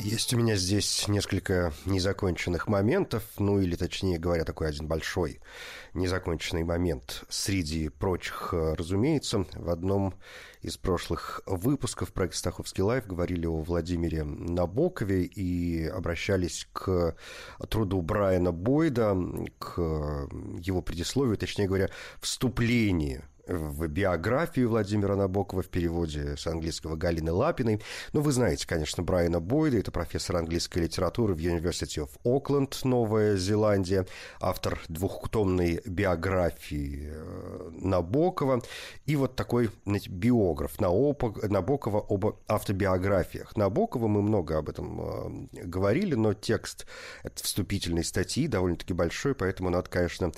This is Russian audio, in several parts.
Есть у меня здесь несколько незаконченных моментов, ну или точнее говоря, такой один большой незаконченный момент. Среди прочих, разумеется, в одном из прошлых выпусков проекта «Стаховский лайф» говорили о Владимире Набокове и обращались к труду Брайана Бойда, к его предисловию, точнее говоря, вступлению в биографию Владимира Набокова в переводе с английского Галины Лапиной. Ну, вы знаете, конечно, Брайана Бойда, это профессор английской литературы в University of Auckland, Новая Зеландия, автор двухтомной биографии э, Набокова и вот такой знаете, биограф Набокова об автобиографиях. Набокова мы много об этом э, говорили, но текст вступительной статьи довольно-таки большой, поэтому надо, конечно,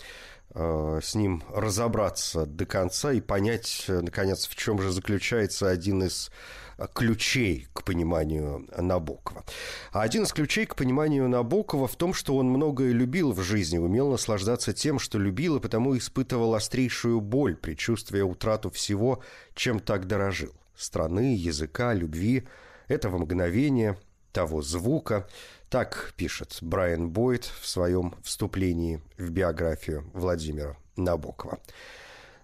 с ним разобраться до конца и понять, э, наконец, в чем же заключается один из э, ключей к пониманию Набокова. Один из ключей к пониманию Набокова в том, что он многое любил в жизни, умел наслаждаться тем, что любил, и потому испытывал острейшую боль, предчувствуя утрату всего, чем так дорожил. Страны, языка, любви, этого мгновения, того звука – так пишет Брайан Бойд в своем вступлении в биографию Владимира Набокова.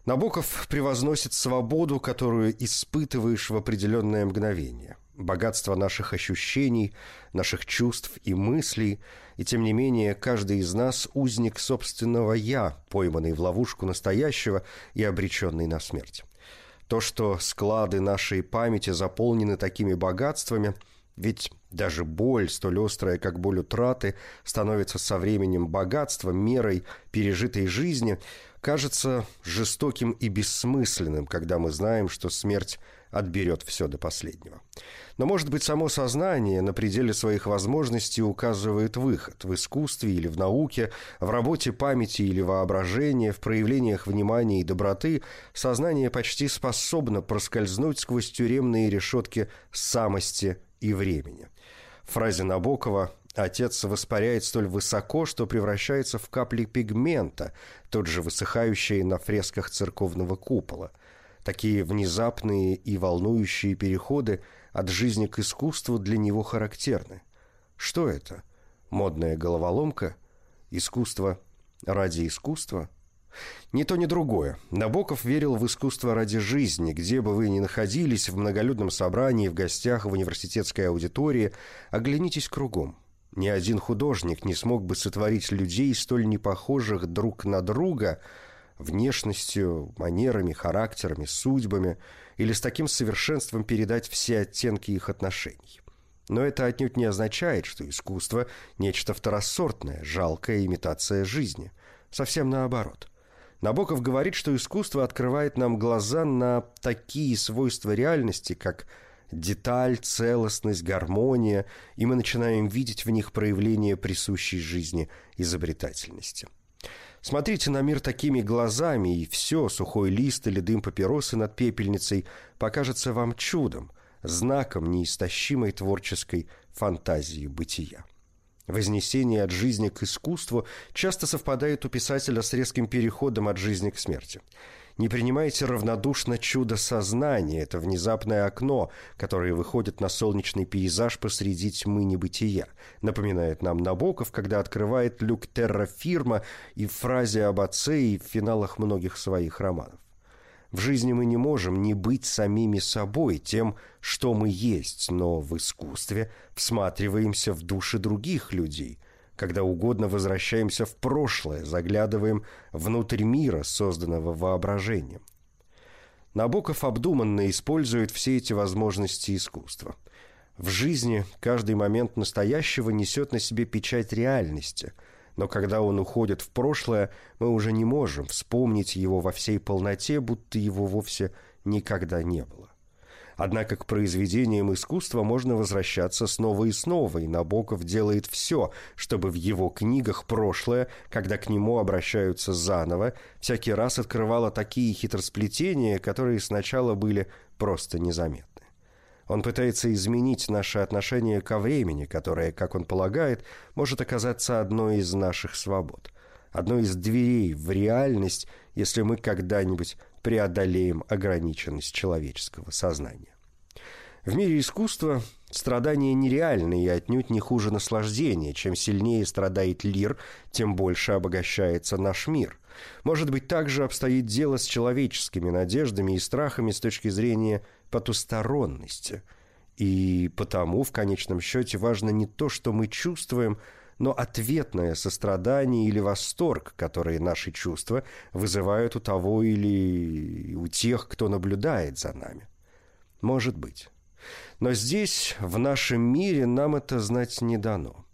Набоков превозносит свободу, которую испытываешь в определенное мгновение, богатство наших ощущений, наших чувств и мыслей, и тем не менее каждый из нас узник собственного «я», пойманный в ловушку настоящего и обреченный на смерть. То, что склады нашей памяти заполнены такими богатствами – ведь даже боль, столь острая, как боль утраты, становится со временем богатством, мерой пережитой жизни, кажется жестоким и бессмысленным, когда мы знаем, что смерть отберет все до последнего. Но, может быть, само сознание на пределе своих возможностей указывает выход в искусстве или в науке, в работе памяти или воображения, в проявлениях внимания и доброты. Сознание почти способно проскользнуть сквозь тюремные решетки самости и времени. Фразе Набокова Отец воспаряет столь высоко, что превращается в капли пигмента, тот же высыхающий на фресках церковного купола. Такие внезапные и волнующие переходы от жизни к искусству для него характерны. Что это? Модная головоломка? Искусство ради искусства? Ни то, ни другое. Набоков верил в искусство ради жизни. Где бы вы ни находились, в многолюдном собрании, в гостях, в университетской аудитории, оглянитесь кругом. Ни один художник не смог бы сотворить людей, столь непохожих друг на друга, внешностью, манерами, характерами, судьбами, или с таким совершенством передать все оттенки их отношений. Но это отнюдь не означает, что искусство – нечто второсортное, жалкая имитация жизни. Совсем наоборот – Набоков говорит, что искусство открывает нам глаза на такие свойства реальности, как деталь, целостность, гармония, и мы начинаем видеть в них проявление присущей жизни изобретательности. Смотрите на мир такими глазами, и все, сухой лист или дым папиросы над пепельницей, покажется вам чудом, знаком неистощимой творческой фантазии бытия. Вознесение от жизни к искусству часто совпадает у писателя с резким переходом от жизни к смерти. Не принимайте равнодушно чудо сознания, это внезапное окно, которое выходит на солнечный пейзаж посреди тьмы небытия, напоминает нам Набоков, когда открывает люк террафирма и в фразе об отце и в финалах многих своих романов. В жизни мы не можем не быть самими собой, тем, что мы есть, но в искусстве всматриваемся в души других людей, когда угодно возвращаемся в прошлое, заглядываем внутрь мира, созданного воображением. Набоков обдуманно использует все эти возможности искусства. В жизни каждый момент настоящего несет на себе печать реальности – но когда он уходит в прошлое, мы уже не можем вспомнить его во всей полноте, будто его вовсе никогда не было. Однако к произведениям искусства можно возвращаться снова и снова, и Набоков делает все, чтобы в его книгах прошлое, когда к нему обращаются заново, всякий раз открывало такие хитросплетения, которые сначала были просто незаметны. Он пытается изменить наше отношение ко времени, которое, как он полагает, может оказаться одной из наших свобод, одной из дверей в реальность, если мы когда-нибудь преодолеем ограниченность человеческого сознания. В мире искусства страдания нереальны и отнюдь не хуже наслаждения. Чем сильнее страдает лир, тем больше обогащается наш мир. Может быть, также обстоит дело с человеческими надеждами и страхами с точки зрения потусторонности. И потому, в конечном счете, важно не то, что мы чувствуем, но ответное сострадание или восторг, которые наши чувства вызывают у того или у тех, кто наблюдает за нами. Может быть. Но здесь, в нашем мире, нам это знать не дано.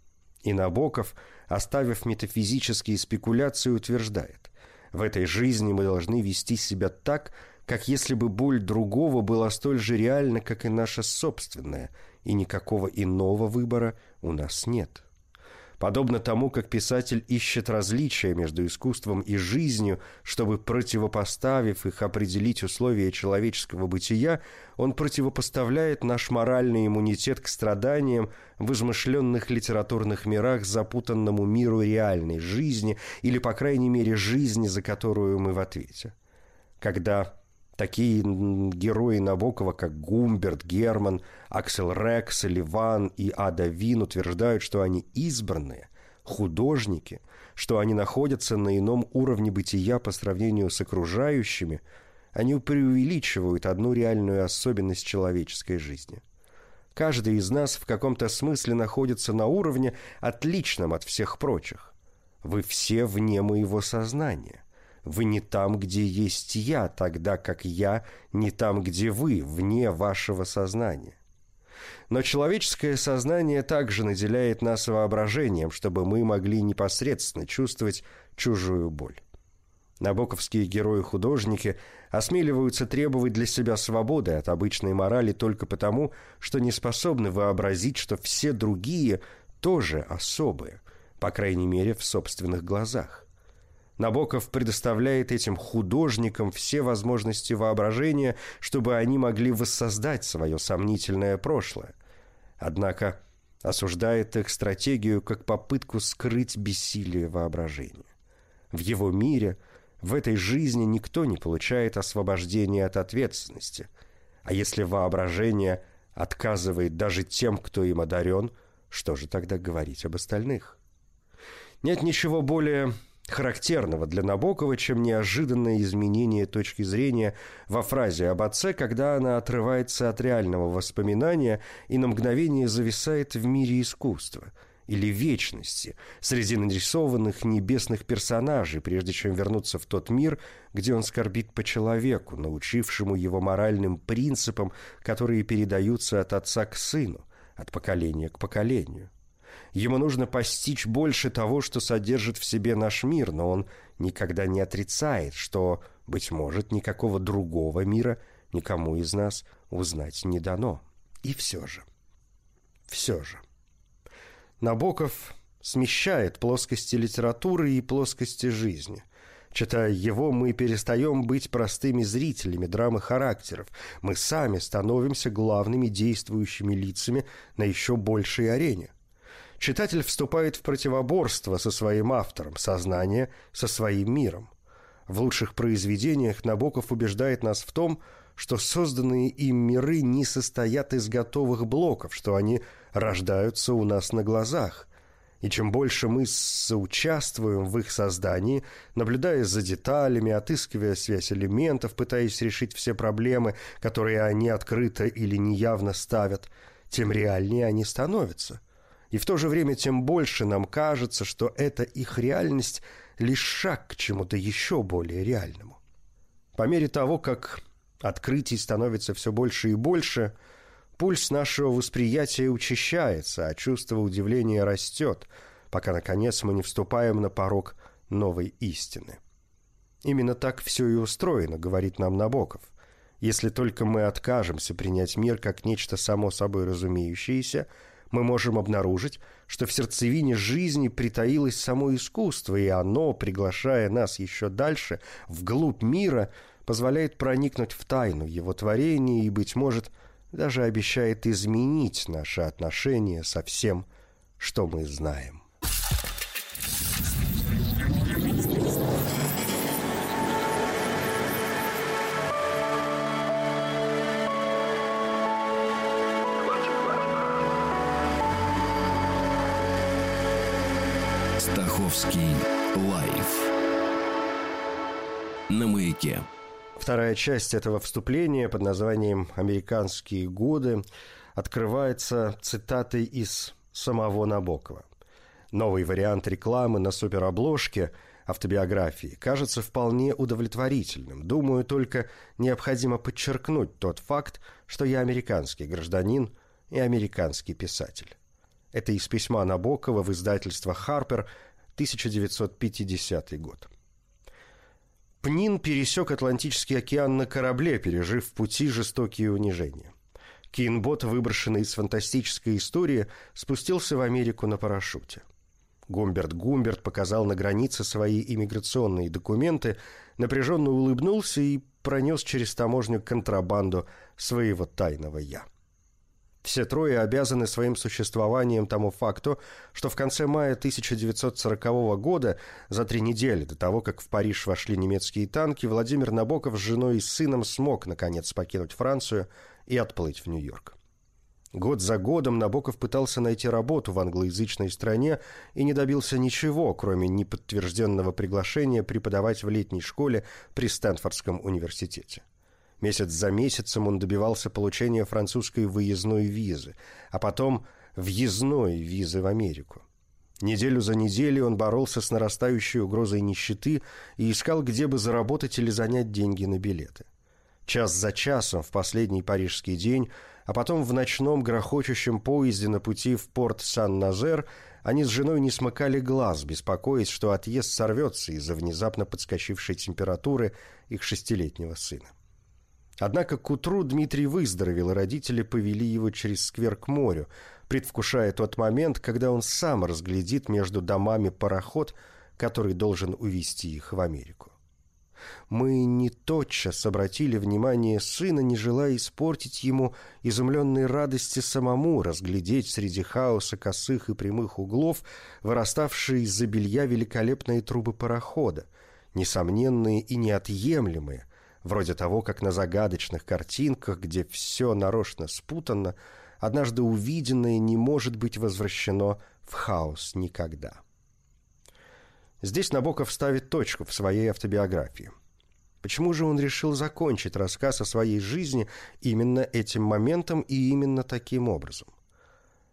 И Набоков, оставив метафизические спекуляции, утверждает, в этой жизни мы должны вести себя так, как если бы боль другого была столь же реальна, как и наша собственная, и никакого иного выбора у нас нет. Подобно тому, как писатель ищет различия между искусством и жизнью, чтобы, противопоставив их, определить условия человеческого бытия, он противопоставляет наш моральный иммунитет к страданиям в измышленных литературных мирах запутанному миру реальной жизни или, по крайней мере, жизни, за которую мы в ответе. Когда Такие герои Набокова, как Гумберт, Герман, Аксел Рекс, Ливан и Ада Вин утверждают, что они избранные, художники, что они находятся на ином уровне бытия по сравнению с окружающими, они преувеличивают одну реальную особенность человеческой жизни. Каждый из нас в каком-то смысле находится на уровне, отличном от всех прочих. Вы все вне моего сознания. Вы не там, где есть я, тогда как я не там, где вы, вне вашего сознания. Но человеческое сознание также наделяет нас воображением, чтобы мы могли непосредственно чувствовать чужую боль. Набоковские герои-художники осмеливаются требовать для себя свободы от обычной морали только потому, что не способны вообразить, что все другие тоже особые, по крайней мере, в собственных глазах. Набоков предоставляет этим художникам все возможности воображения, чтобы они могли воссоздать свое сомнительное прошлое. Однако осуждает их стратегию как попытку скрыть бессилие воображения. В его мире, в этой жизни никто не получает освобождения от ответственности. А если воображение отказывает даже тем, кто им одарен, что же тогда говорить об остальных? Нет ничего более характерного для Набокова, чем неожиданное изменение точки зрения во фразе об отце, когда она отрывается от реального воспоминания и на мгновение зависает в мире искусства или вечности среди нарисованных небесных персонажей, прежде чем вернуться в тот мир, где он скорбит по человеку, научившему его моральным принципам, которые передаются от отца к сыну, от поколения к поколению. Ему нужно постичь больше того, что содержит в себе наш мир, но он никогда не отрицает, что, быть может, никакого другого мира никому из нас узнать не дано. И все же, все же. Набоков смещает плоскости литературы и плоскости жизни. Читая его, мы перестаем быть простыми зрителями драмы характеров. Мы сами становимся главными действующими лицами на еще большей арене читатель вступает в противоборство со своим автором, сознание со своим миром. В лучших произведениях Набоков убеждает нас в том, что созданные им миры не состоят из готовых блоков, что они рождаются у нас на глазах. И чем больше мы соучаствуем в их создании, наблюдая за деталями, отыскивая связь элементов, пытаясь решить все проблемы, которые они открыто или неявно ставят, тем реальнее они становятся – и в то же время тем больше нам кажется, что эта их реальность лишь шаг к чему-то еще более реальному. По мере того, как открытий становится все больше и больше, пульс нашего восприятия учащается, а чувство удивления растет, пока, наконец, мы не вступаем на порог новой истины. Именно так все и устроено, говорит нам Набоков. Если только мы откажемся принять мир как нечто само собой разумеющееся, мы можем обнаружить, что в сердцевине жизни притаилось само искусство, и оно, приглашая нас еще дальше, вглубь мира, позволяет проникнуть в тайну его творения и, быть может, даже обещает изменить наши отношения со всем, что мы знаем. Маяке. Вторая часть этого вступления под названием «Американские годы» открывается цитатой из самого Набокова. Новый вариант рекламы на суперобложке автобиографии кажется вполне удовлетворительным. Думаю, только необходимо подчеркнуть тот факт, что я американский гражданин и американский писатель. Это из письма Набокова в издательство «Харпер», 1950 год. Пнин пересек Атлантический океан на корабле, пережив в пути жестокие унижения. Кинбот, выброшенный из фантастической истории, спустился в Америку на парашюте. Гумберт Гумберт показал на границе свои иммиграционные документы, напряженно улыбнулся и пронес через таможню контрабанду своего тайного «я». Все трое обязаны своим существованием тому факту, что в конце мая 1940 года, за три недели до того, как в Париж вошли немецкие танки, Владимир Набоков с женой и сыном смог, наконец, покинуть Францию и отплыть в Нью-Йорк. Год за годом Набоков пытался найти работу в англоязычной стране и не добился ничего, кроме неподтвержденного приглашения преподавать в летней школе при Стэнфордском университете. Месяц за месяцем он добивался получения французской выездной визы, а потом въездной визы в Америку. Неделю за неделей он боролся с нарастающей угрозой нищеты и искал, где бы заработать или занять деньги на билеты. Час за часом в последний парижский день, а потом в ночном грохочущем поезде на пути в порт Сан-Назер они с женой не смыкали глаз, беспокоясь, что отъезд сорвется из-за внезапно подскочившей температуры их шестилетнего сына. Однако к утру Дмитрий выздоровел, и родители повели его через сквер к морю, предвкушая тот момент, когда он сам разглядит между домами пароход, который должен увезти их в Америку. Мы не тотчас обратили внимание сына, не желая испортить ему изумленной радости самому разглядеть среди хаоса косых и прямых углов выраставшие из-за белья великолепные трубы парохода, несомненные и неотъемлемые, вроде того, как на загадочных картинках, где все нарочно спутано, однажды увиденное не может быть возвращено в хаос никогда. Здесь Набоков ставит точку в своей автобиографии. Почему же он решил закончить рассказ о своей жизни именно этим моментом и именно таким образом?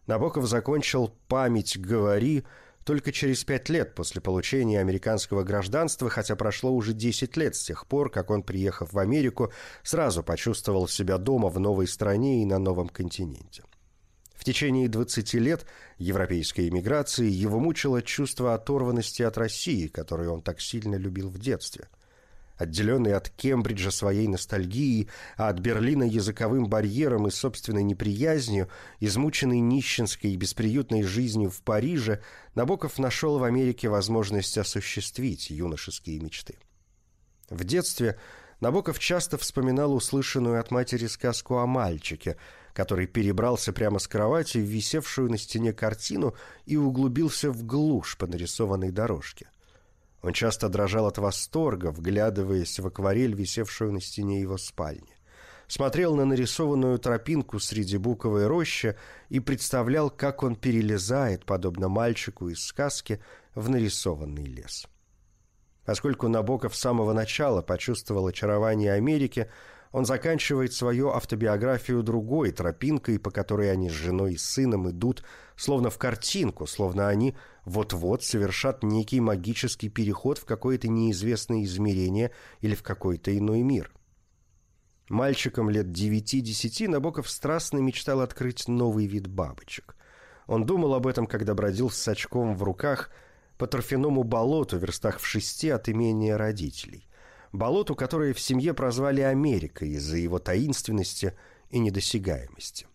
Набоков закончил «Память говори» только через пять лет после получения американского гражданства, хотя прошло уже 10 лет с тех пор, как он, приехав в Америку, сразу почувствовал себя дома в новой стране и на новом континенте. В течение 20 лет европейской эмиграции его мучило чувство оторванности от России, которую он так сильно любил в детстве – отделенный от Кембриджа своей ностальгией, а от Берлина языковым барьером и собственной неприязнью, измученный нищенской и бесприютной жизнью в Париже, Набоков нашел в Америке возможность осуществить юношеские мечты. В детстве Набоков часто вспоминал услышанную от матери сказку о мальчике, который перебрался прямо с кровати в висевшую на стене картину и углубился в глушь по нарисованной дорожке – он часто дрожал от восторга, вглядываясь в акварель, висевшую на стене его спальни. Смотрел на нарисованную тропинку среди буковой рощи и представлял, как он перелезает, подобно мальчику из сказки, в нарисованный лес. Поскольку Набоков с самого начала почувствовал очарование Америки, он заканчивает свою автобиографию другой тропинкой, по которой они с женой и сыном идут, словно в картинку, словно они вот-вот совершат некий магический переход в какое-то неизвестное измерение или в какой-то иной мир. Мальчиком лет девяти-десяти Набоков страстно мечтал открыть новый вид бабочек. Он думал об этом, когда бродил с очком в руках по торфяному болоту в верстах в шести от имения родителей. Болоту, которое в семье прозвали Америкой из-за его таинственности и недосягаемости.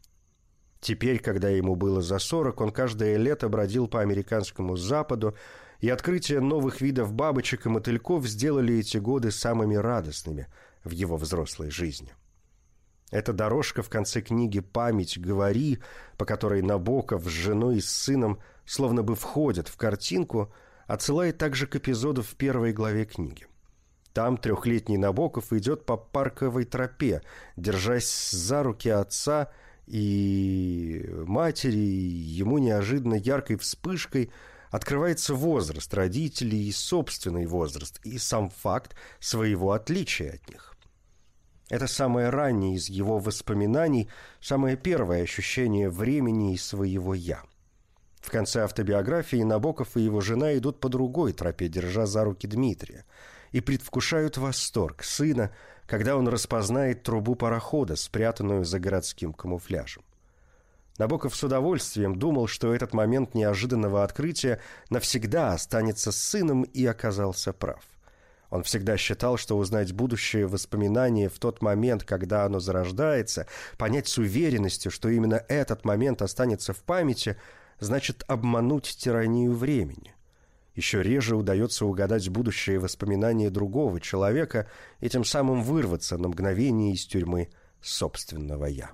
Теперь, когда ему было за сорок, он каждое лето бродил по американскому западу, и открытие новых видов бабочек и мотыльков сделали эти годы самыми радостными в его взрослой жизни. Эта дорожка в конце книги «Память, говори», по которой Набоков с женой и с сыном словно бы входят в картинку, отсылает также к эпизоду в первой главе книги. Там трехлетний Набоков идет по парковой тропе, держась за руки отца и матери, ему неожиданно яркой вспышкой открывается возраст родителей и собственный возраст, и сам факт своего отличия от них. Это самое раннее из его воспоминаний, самое первое ощущение времени и своего «я». В конце автобиографии Набоков и его жена идут по другой тропе, держа за руки Дмитрия, и предвкушают восторг сына, когда он распознает трубу парохода, спрятанную за городским камуфляжем. Набоков с удовольствием думал, что этот момент неожиданного открытия навсегда останется с сыном и оказался прав. Он всегда считал, что узнать будущее воспоминание в тот момент, когда оно зарождается, понять с уверенностью, что именно этот момент останется в памяти, значит обмануть тиранию времени. Еще реже удается угадать будущее воспоминание другого человека и тем самым вырваться на мгновение из тюрьмы собственного «я».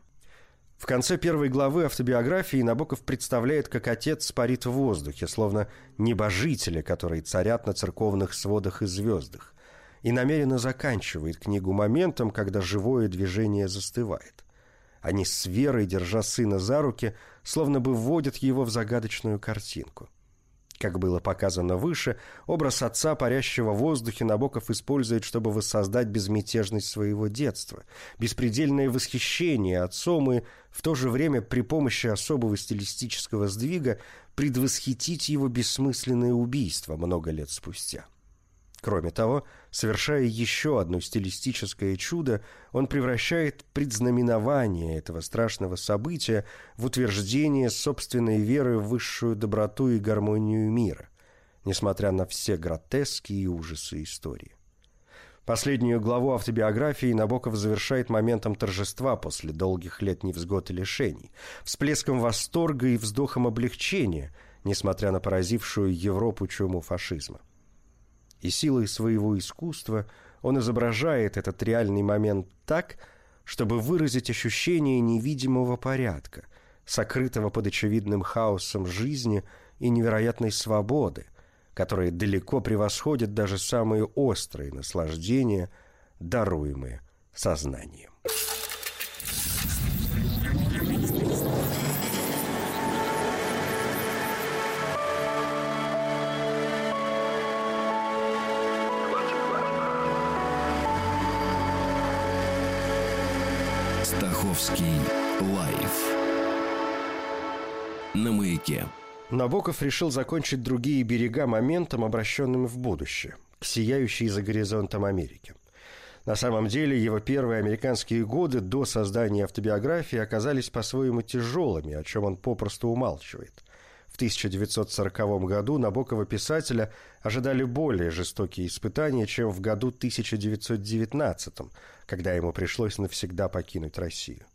В конце первой главы автобиографии Набоков представляет, как отец парит в воздухе, словно небожители, которые царят на церковных сводах и звездах, и намеренно заканчивает книгу моментом, когда живое движение застывает. Они с верой, держа сына за руки, словно бы вводят его в загадочную картинку – как было показано выше, образ отца, парящего в воздухе, Набоков использует, чтобы воссоздать безмятежность своего детства, беспредельное восхищение отцом и в то же время при помощи особого стилистического сдвига предвосхитить его бессмысленное убийство много лет спустя. Кроме того, совершая еще одно стилистическое чудо, он превращает предзнаменование этого страшного события в утверждение собственной веры в высшую доброту и гармонию мира, несмотря на все гротески и ужасы истории. Последнюю главу автобиографии Набоков завершает моментом торжества после долгих лет невзгод и лишений, всплеском восторга и вздохом облегчения, несмотря на поразившую Европу чуму фашизма и силой своего искусства он изображает этот реальный момент так, чтобы выразить ощущение невидимого порядка, сокрытого под очевидным хаосом жизни и невероятной свободы, которые далеко превосходят даже самые острые наслаждения, даруемые сознанием. Стаховский лайф на маяке. Набоков решил закончить другие берега моментом, обращенным в будущее, к сияющей за горизонтом Америке. На самом деле, его первые американские годы до создания автобиографии оказались по-своему тяжелыми, о чем он попросту умалчивает. В 1940 году Набокова писателя ожидали более жестокие испытания, чем в году 1919, когда ему пришлось навсегда покинуть Россию.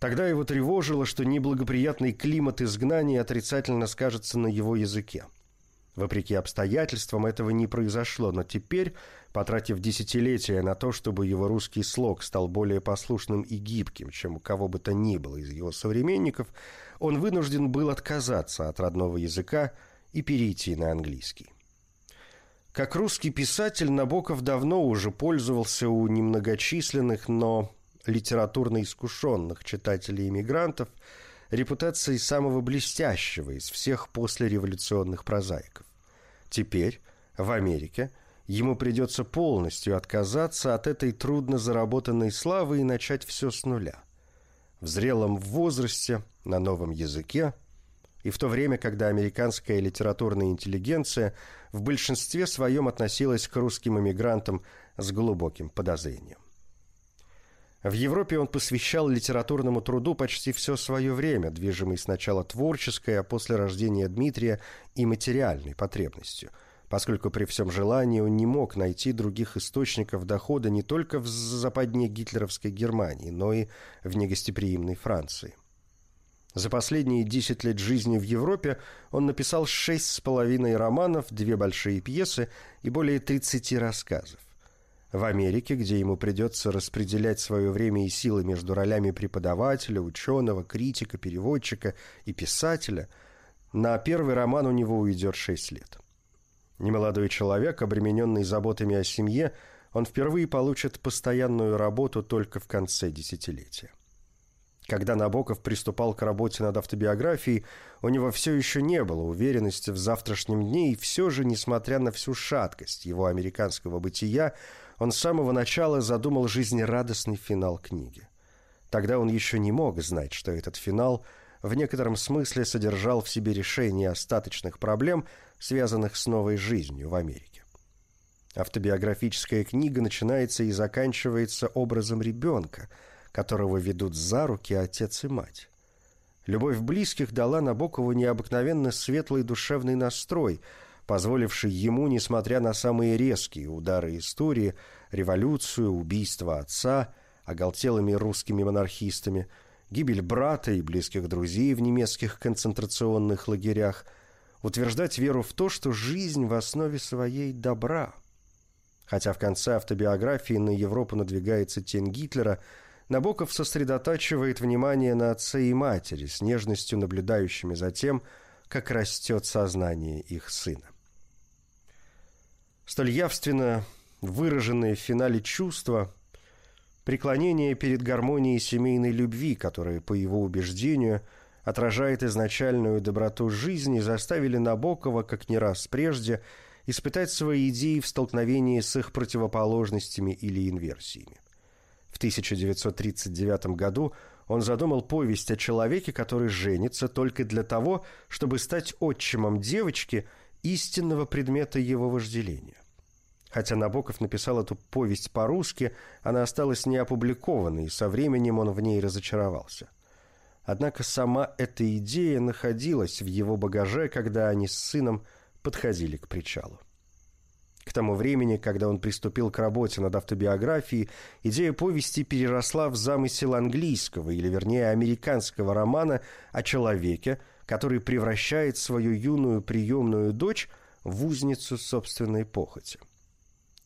Тогда его тревожило, что неблагоприятный климат изгнания отрицательно скажется на его языке. Вопреки обстоятельствам этого не произошло, но теперь, потратив десятилетия на то, чтобы его русский слог стал более послушным и гибким, чем у кого бы то ни было из его современников, он вынужден был отказаться от родного языка и перейти на английский. Как русский писатель Набоков давно уже пользовался у немногочисленных, но литературно искушенных читателей-иммигрантов репутацией самого блестящего из всех послереволюционных прозаиков. Теперь, в Америке, ему придется полностью отказаться от этой трудно заработанной славы и начать все с нуля. В зрелом возрасте, на новом языке, и в то время, когда американская литературная интеллигенция в большинстве своем относилась к русским эмигрантам с глубоким подозрением. В Европе он посвящал литературному труду почти все свое время, движимый сначала творческой, а после рождения Дмитрия и материальной потребностью – поскольку при всем желании он не мог найти других источников дохода не только в западне гитлеровской Германии, но и в негостеприимной Франции. За последние 10 лет жизни в Европе он написал шесть с половиной романов, две большие пьесы и более 30 рассказов. В Америке, где ему придется распределять свое время и силы между ролями преподавателя, ученого, критика, переводчика и писателя, на первый роман у него уйдет шесть лет. Немолодой человек, обремененный заботами о семье, он впервые получит постоянную работу только в конце десятилетия. Когда Набоков приступал к работе над автобиографией, у него все еще не было уверенности в завтрашнем дне, и все же, несмотря на всю шаткость его американского бытия, он с самого начала задумал жизнерадостный финал книги. Тогда он еще не мог знать, что этот финал в некотором смысле содержал в себе решение остаточных проблем, связанных с новой жизнью в Америке. Автобиографическая книга начинается и заканчивается образом ребенка, которого ведут за руки отец и мать. Любовь близких дала Набокову необыкновенно светлый душевный настрой – позволивший ему, несмотря на самые резкие удары истории, революцию, убийство отца, оголтелыми русскими монархистами, гибель брата и близких друзей в немецких концентрационных лагерях, утверждать веру в то, что жизнь в основе своей добра. Хотя в конце автобиографии на Европу надвигается тень Гитлера, Набоков сосредотачивает внимание на отце и матери, с нежностью наблюдающими за тем, как растет сознание их сына. Столь явственно выраженные в финале чувства, преклонение перед гармонией семейной любви, которая, по его убеждению, отражает изначальную доброту жизни, заставили Набокова, как не раз прежде, испытать свои идеи в столкновении с их противоположностями или инверсиями. В 1939 году он задумал повесть о человеке, который женится только для того, чтобы стать отчимом девочки – истинного предмета его вожделения. Хотя Набоков написал эту повесть по-русски, она осталась неопубликованной, и со временем он в ней разочаровался. Однако сама эта идея находилась в его багаже, когда они с сыном подходили к причалу. К тому времени, когда он приступил к работе над автобиографией, идея повести переросла в замысел английского, или вернее американского романа о человеке, который превращает свою юную приемную дочь в узницу собственной похоти.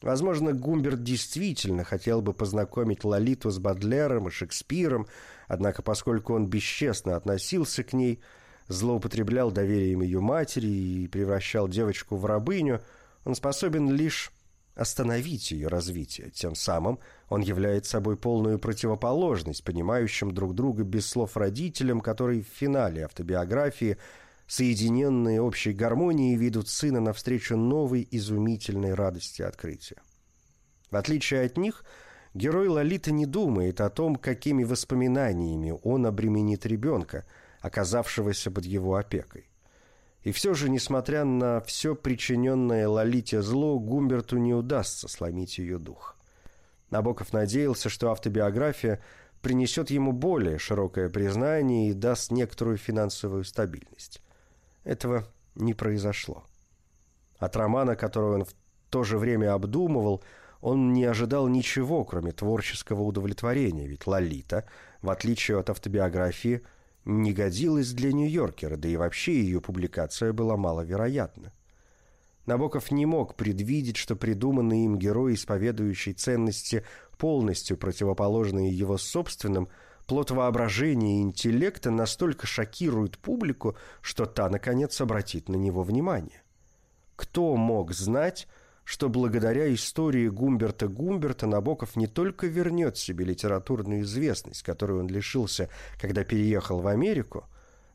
Возможно, Гумберт действительно хотел бы познакомить Лолиту с Бадлером и Шекспиром, однако поскольку он бесчестно относился к ней, злоупотреблял доверием ее матери и превращал девочку в рабыню, он способен лишь остановить ее развитие. Тем самым он является собой полную противоположность понимающим друг друга без слов родителям, которые в финале автобиографии, соединенные общей гармонией, ведут сына навстречу новой изумительной радости открытия. В отличие от них, герой Лолиты не думает о том, какими воспоминаниями он обременит ребенка, оказавшегося под его опекой. И все же, несмотря на все причиненное Лолите зло, Гумберту не удастся сломить ее дух. Набоков надеялся, что автобиография принесет ему более широкое признание и даст некоторую финансовую стабильность. Этого не произошло. От романа, который он в то же время обдумывал, он не ожидал ничего, кроме творческого удовлетворения, ведь «Лолита», в отличие от автобиографии, – не годилась для Нью-Йоркера, да и вообще ее публикация была маловероятна. Набоков не мог предвидеть, что придуманный им герой, исповедующий ценности, полностью противоположные его собственным, плод воображения и интеллекта настолько шокирует публику, что та, наконец, обратит на него внимание. Кто мог знать, что благодаря истории Гумберта Гумберта Набоков не только вернет себе литературную известность, которую он лишился, когда переехал в Америку,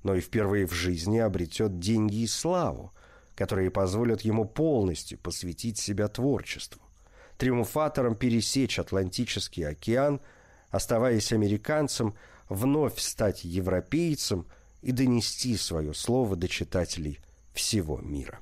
но и впервые в жизни обретет деньги и славу, которые позволят ему полностью посвятить себя творчеству, триумфатором пересечь Атлантический океан, оставаясь американцем, вновь стать европейцем и донести свое слово до читателей всего мира.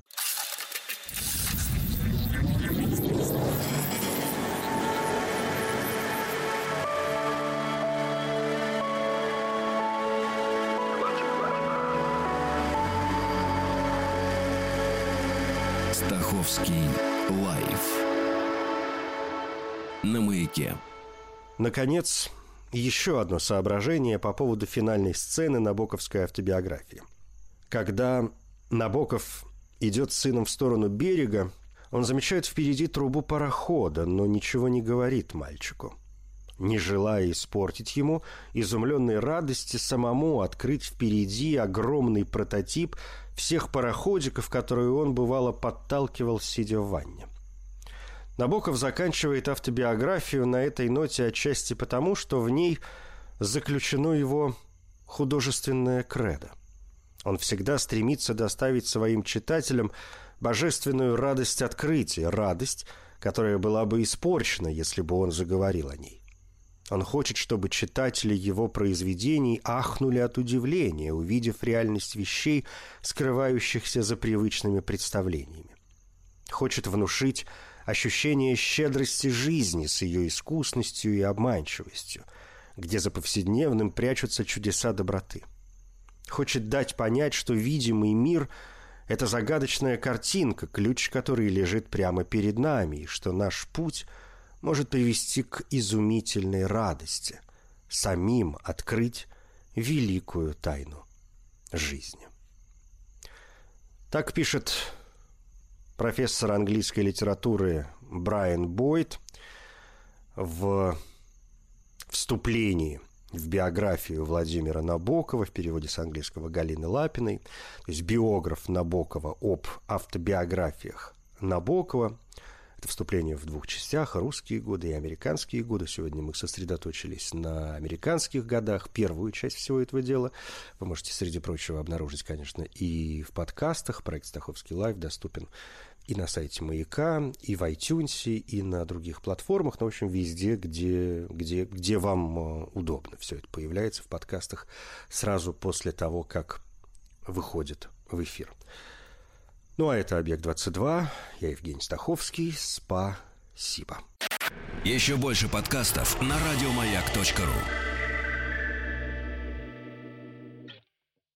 Стаховский лайф на маяке. Наконец, еще одно соображение по поводу финальной сцены Набоковской автобиографии. Когда Набоков идет с сыном в сторону берега, он замечает впереди трубу парохода, но ничего не говорит мальчику. Не желая испортить ему, изумленной радости самому открыть впереди огромный прототип всех пароходиков, которые он, бывало, подталкивал, сидя в ванне. Набоков заканчивает автобиографию на этой ноте отчасти потому, что в ней заключено его художественное кредо. Он всегда стремится доставить своим читателям божественную радость открытия, радость, которая была бы испорчена, если бы он заговорил о ней. Он хочет, чтобы читатели его произведений ахнули от удивления, увидев реальность вещей, скрывающихся за привычными представлениями. Хочет внушить ощущение щедрости жизни с ее искусностью и обманчивостью, где за повседневным прячутся чудеса доброты. Хочет дать понять, что видимый мир – это загадочная картинка, ключ которой лежит прямо перед нами, и что наш путь – может привести к изумительной радости, самим открыть великую тайну жизни. Так пишет профессор английской литературы Брайан Бойд в вступлении в биографию Владимира Набокова в переводе с английского Галины Лапиной, то есть биограф Набокова об автобиографиях Набокова – это вступление в двух частях, русские годы и американские годы. Сегодня мы сосредоточились на американских годах, первую часть всего этого дела. Вы можете, среди прочего, обнаружить, конечно, и в подкастах. Проект «Стаховский Live» доступен и на сайте «Маяка», и в iTunes, и на других платформах, ну, в общем, везде, где, где, где вам э, удобно. Все это появляется в подкастах сразу после того, как выходит в эфир. Ну а это «Объект-22». Я Евгений Стаховский. Спасибо. Еще больше подкастов на радиомаяк.ру